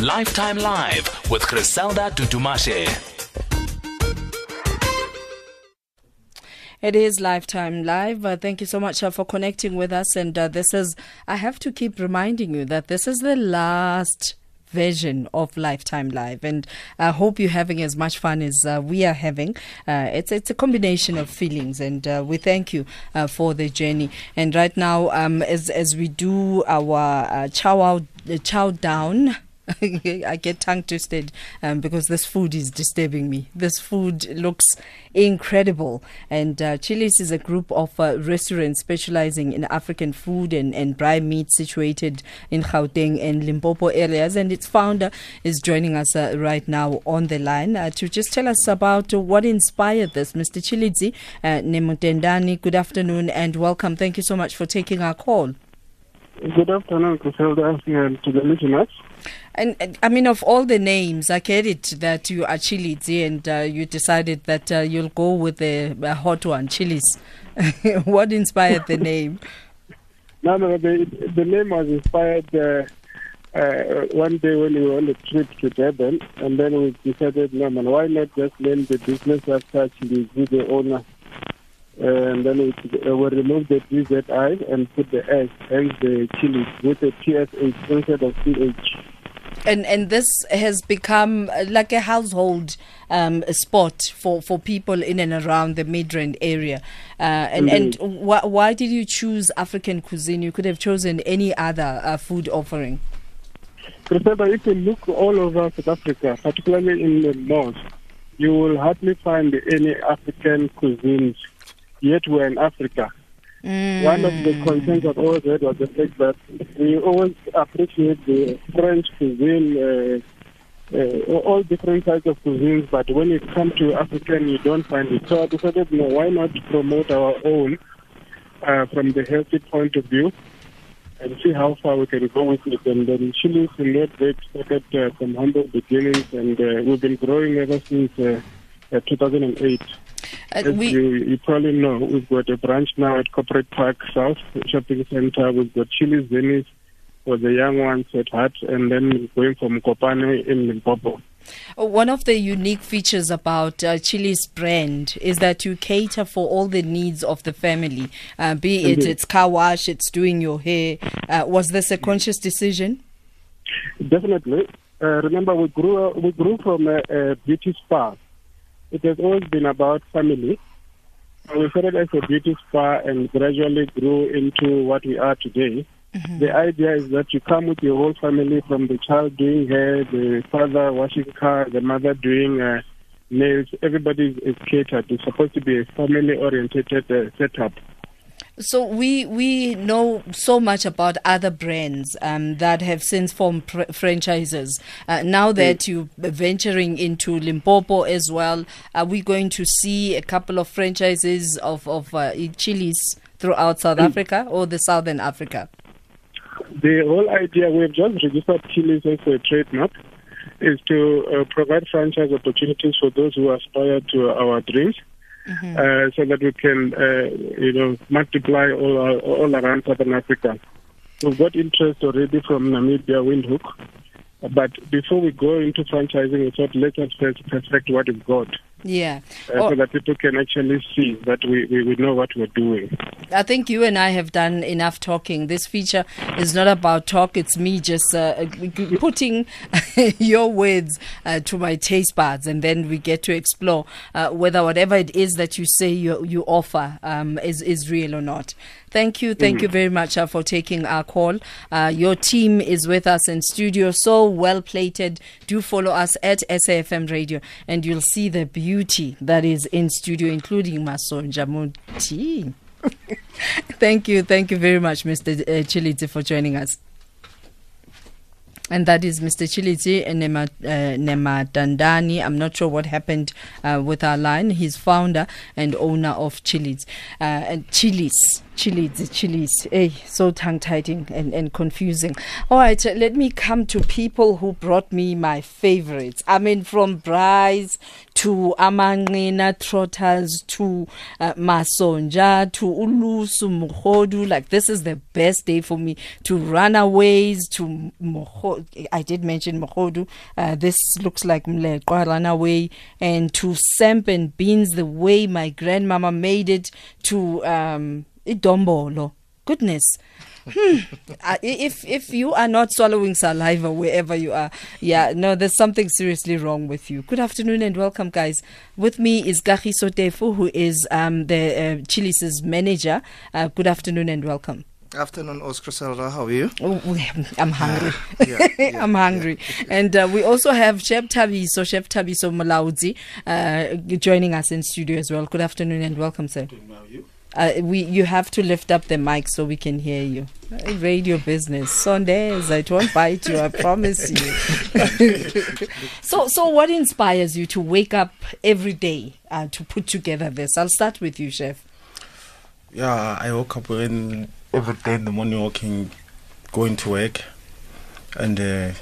Lifetime Live with Griselda Tutumashe. It is Lifetime Live. Uh, thank you so much uh, for connecting with us. And uh, this is, I have to keep reminding you that this is the last version of Lifetime Live, and I hope you're having as much fun as uh, we are having. Uh, it's it's a combination of feelings, and uh, we thank you uh, for the journey. And right now, um, as as we do our uh, chow out, chow down. I get tongue twisted um, because this food is disturbing me. This food looks incredible. And uh, Tshili's is a group of uh, restaurants specializing in African food and, and braai meat situated in Gauteng and Limpopo areas. And its founder is joining us uh, right now on the line uh, to just tell us about what inspired this. Mr. Tshilidzi uh, Nemutandani, good afternoon and welcome. Thank you so much for taking our call. Good afternoon, Griselda, and to the listeners. And, and, I mean, of all the names, I get it that you are Tshilidzi and uh, you decided that uh, you'll go with the uh, hot one, Chili's. what inspired the name? No, no, the, the name was inspired uh, uh, one day when we were on a trip to Durban, and then we decided, no, man, why not just name the business after Tshilidzi, the owner? And then we, uh, we remove the DZI and put the S, hence the Tshili's, with the TSH instead of CH and and this has become like a household um, spot for, for people in and around the Midrand area. Uh, and mm-hmm. and wh- why did you choose African cuisine? You could have chosen any other uh, food offering. Remember, if you look all over South Africa, particularly in the north, you will hardly find any African cuisines. Yet we're in Africa. Mm. One of the concerns I've always had was the fact that we always appreciate the French cuisine, uh, uh, all different types of cuisines, but when it comes to African, you don't find it. So I decided, no, why not promote our own uh, from the healthy point of view and see how far we can go with it. And then Tshili's in that way started uh, from humble beginnings, and uh, we've been growing ever since uh, 2008. Uh, As we, you, you, probably know, we've got a branch now at Corporate Park South Shopping Center. We've got Tshili's Zenith for the young ones at Hart, and then going from Kopane in Limpopo. One of the unique features about uh, Tshili's brand is that you cater for all the needs of the family, uh, be it it's car wash, it's doing your hair. Uh, was this a conscious decision? Definitely. Uh, remember, we grew we grew from a, a beauty spa it has always been about family. We started as a beauty spa and gradually grew into what we are today. Mm-hmm. The idea is that you come with your whole family from the child doing hair, the father washing car, the mother doing uh, nails. Everybody is catered. It's supposed to be a family oriented uh, setup. So we we know so much about other brands um, that have since formed pr- franchises. Uh, now that mm. you're venturing into Limpopo as well, are we going to see a couple of franchises of of uh, Tshili's throughout South mm. Africa or the Southern Africa? The whole idea we've just registered Tshili's as a trademark is to uh, provide franchise opportunities for those who aspire to our dreams mm-hmm. uh, so that we can, uh, you know, multiply all, all around Southern Africa. We've got interest already from Namibia, Windhoek. But before we go into franchising, we thought let us first perfect what we've got. Yeah. Uh, oh. So that people can actually see that we, we, we know what we're doing. I think you and I have done enough talking. This feature is not about talk, it's me just uh, putting your words uh, to my taste buds, and then we get to explore uh, whether whatever it is that you say you, you offer um, is, is real or not. Thank you. Thank mm. you very much uh, for taking our call. Uh, your team is with us in studio, so well plated. Do follow us at SAFM Radio, and you'll see the beauty that is in studio, including Masonja Muti. thank you. Thank you very much, Mr. Uh, Tshilidzi, for joining us. And that is Mr. Tshilidzi Nema, uh, Nema Dandani. I'm not sure what happened uh, with our line. He's founder and owner of Tshili's uh, and Chili's chili, the chilies. Hey, so tongue-tied and, and confusing. All right, let me come to people who brought me my favorites. I mean, from Bryce to Amangina Trotters to uh, Masonja to Ulusu Muhodu. Like, this is the best day for me to runaways to Moho. I did mention Mohodu. Uh, this looks like Mlekwa runaway. And to Samp and Beans, the way my grandmama made it to um, Idombolo. Goodness. Hmm. Uh, if if you are not swallowing saliva wherever you are, yeah, no, there's something seriously wrong with you. Good afternoon and welcome, guys. With me is Kagiso Tefu, who is um, the uh, Chili's manager. Uh, good afternoon and welcome. Afternoon, Oscar Salva. How are you? Oh, I'm hungry. Yeah, yeah, I'm hungry. And uh, we also have Chef Thabiso, Chef Thabiso Mulaudzi, uh, joining us in studio as well. Good afternoon and welcome, sir. Uh, we you have to lift up the mic so we can hear you. Radio business. Sundays, it won't bite you. I promise you. so, so what inspires you to wake up every day uh, to put together this? I'll start with you, chef. Yeah, I woke up in every day in the morning, walking, going to work, and uh,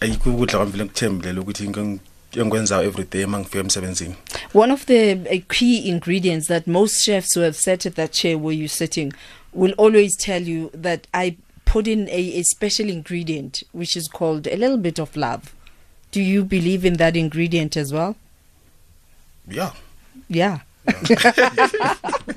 ayikho ukudla vele ngikuthembile ukuthi ngik- engikwenzayo every day uma ngifika emsebenzini One of the uh, key ingredients that most chefs who have sat at that chair where you're sitting will always tell you that I put in a, a special ingredient which is called a little bit of love. Do you believe in that ingredient as well? yeah Yeah.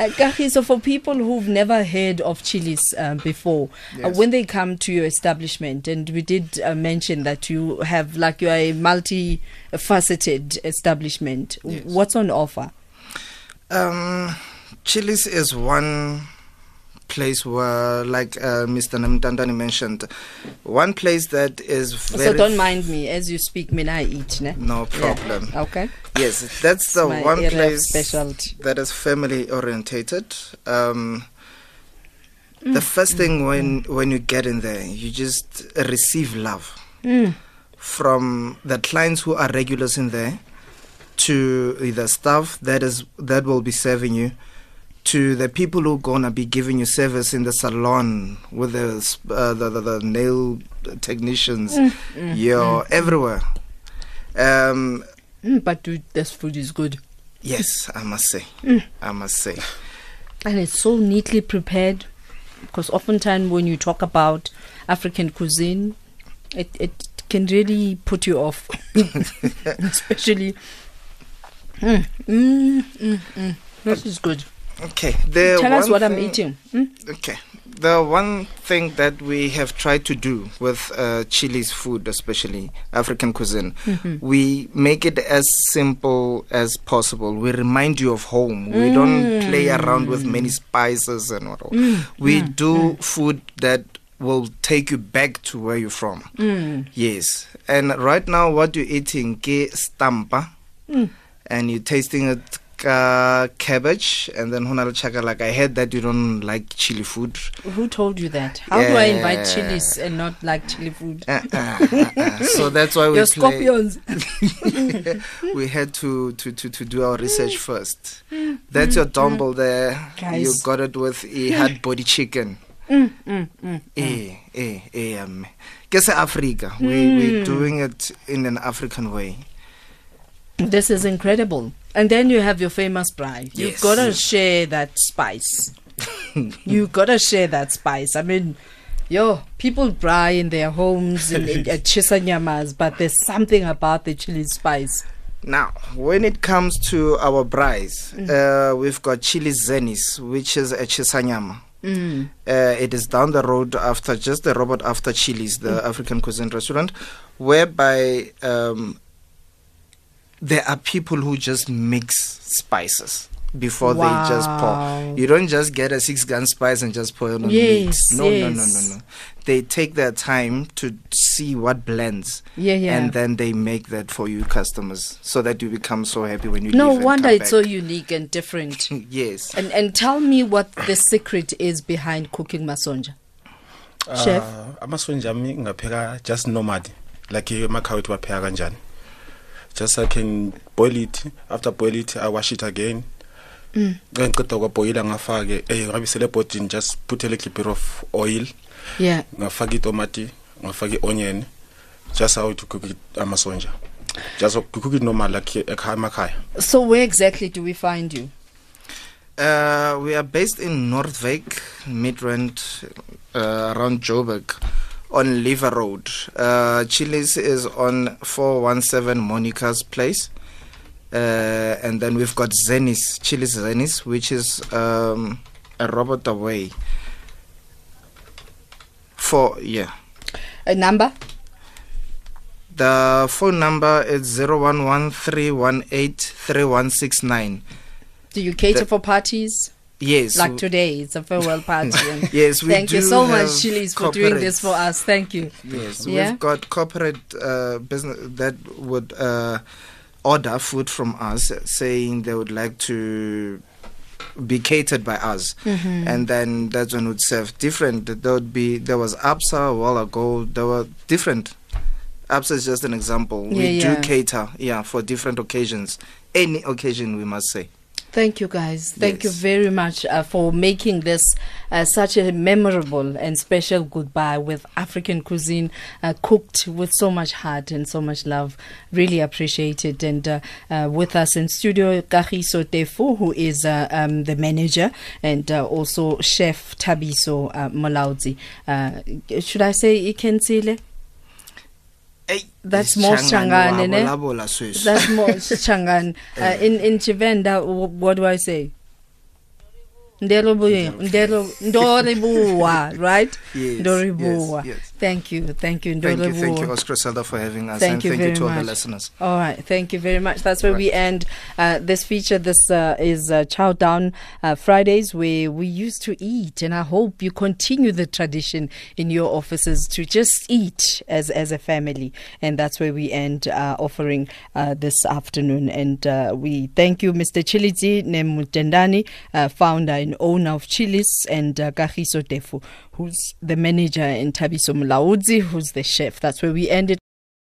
Uh, so for people who've never heard of chilies um, before, uh, when they come to your establishment, and we did uh, mention that you have like you are a multi-faceted establishment. Yes. What's on offer? Um, Chili's is one place where, like uh, Mr. Namtandani mentioned, one place that is very. so don't mind me as you speak. Me, I eat. Ne? No problem. Yeah. Okay. Yes, that's the one place specialty. that is family orientated. Um, Mm. The first thing when when you get in there, you just receive love Mm. from the clients who are regulars in there, to the staff that is that will be serving you, to the people who are gonna be giving you service in the salon with the uh, the, the, the nail technicians, Mm. you're everywhere. Um, Mm, but dude, this food is good, Yes, I must say. Mm. I must say. and it's so neatly prepared. Because oftentimes when you talk about African cuisine, it it can really put you off, especially. Mm, mm, mm, mm. This is good. Okay. The Tell us what I'm eating. Mm? Okay. The one thing that we have tried to do with uh, Tshili's food, especially African cuisine, Mm-hmm. we make it as simple as possible. We remind you of home. We don't play around with many spices and what. Mm. We do food that will take you back to where you're from. Mm. Yes. And right now, what you're eating, ke stampa, Mm. and you're tasting it. Uh, cabbage and then honal chaka like I heard that you don't like chili food. Who told you that? How do I invite chilies and not like chili food? Uh, uh, uh, uh. so that's why we Your scorpions. we had to, to, to, to do our research first. That's your dumble there. Guys. You got it with a hard body chicken. Mm, mm, mm. Eh, eh, eh, um, guess Africa. We, we're doing it in an African way. This is incredible. And then you have your famous braai. You've Yes. got to share that spice. you got to share that spice. I mean, yo, people braai in their homes in, in, at Shisanyamas, but there's something about the chili spice. Now, when it comes to our braais, uh, we've got Chili Zenis, which is a shisanyama. Mm. Uh, it is down the road after just the robot after Tshili's, the African cuisine restaurant, whereby um, there are people who just mix spices before they just pour. You don't just get a six gun spice and just pour it on Yes, mix. No, no, no, no, no. They take their time to see what blends. Yeah, yeah. And then they make that for you customers so that you become so happy when you no leave and wonder come it's so unique and different. yes. and and tell me what the secret is behind cooking masonja. Chef? Uh, amasonja ami ngapheka just nomad like emakhaya wethu bapheka kanjani just i can boil it. After boil it i wash it again. Ngiceda kwaboyila ngafake eh ngabisele ebhodini just put a little bit of oil. Yeah. ngafaka itomati ngafaka i-onion just how to cook it amasonja. Just to cook it normal like ekhaya emakhaya. So where exactly do we find you? Uh, we are based in Noordwyk, Midrand, uh, around Joburg, on Liver Road. Uh, Tshili's is on 417 Monica's Place. Uh, and then we've got Zenis, Tshili's Zenis, which is um, a robot away. For, yeah. A number? The phone number is 011 Do you cater The- for parties? Yes. Like today, it's a farewell party. Yes, we Thank you so much, Tshili's, for doing this for us. Thank you. Yes, Yeah? we've got corporate uh, business that would uh, order food from us, saying they would like to be catered by us, Mm-hmm. and then that's when would serve different. There would be there was APSA a while ago. There were different. APSA is just an example. we Yeah, yeah. do cater, yeah, for different occasions. Any occasion, we must say. Thank you, guys. Thank you very much uh, for making this uh, such a memorable and special goodbye with African cuisine uh, cooked with so much heart and so much love. Really appreciate it. And uh, uh, with us in studio, Kagiso Tefu, who is uh, um, the manager, and uh, also Chef Thabiso uh, Mulaudzi. Uh, should I say Ikensile? That's more Changane, ne? That's more Changan. Uh, in in Tshivenda, what do I say? Ndoribuwa, right? Yes, Ndoribuwa. yes, yes. Thank you, thank you, Thank you, thank you, Oscar Selda, for having us, Thank and you thank very you to all the much. listeners. All right, thank you very much. That's where we end uh, this feature. This uh, is uh, Chow Down uh, Fridays, where we used to eat, and I hope you continue the tradition in your offices to just eat as as a family. And that's where we end uh, offering uh, this afternoon. And uh, we thank you, Mr. Tshilidzi Nemutandani, uh, founder and owner of Tshili's, and uh, Kagiso Tefu, who's the manager, and Thabiso Mulaudzi, who's the chef. That's where we ended.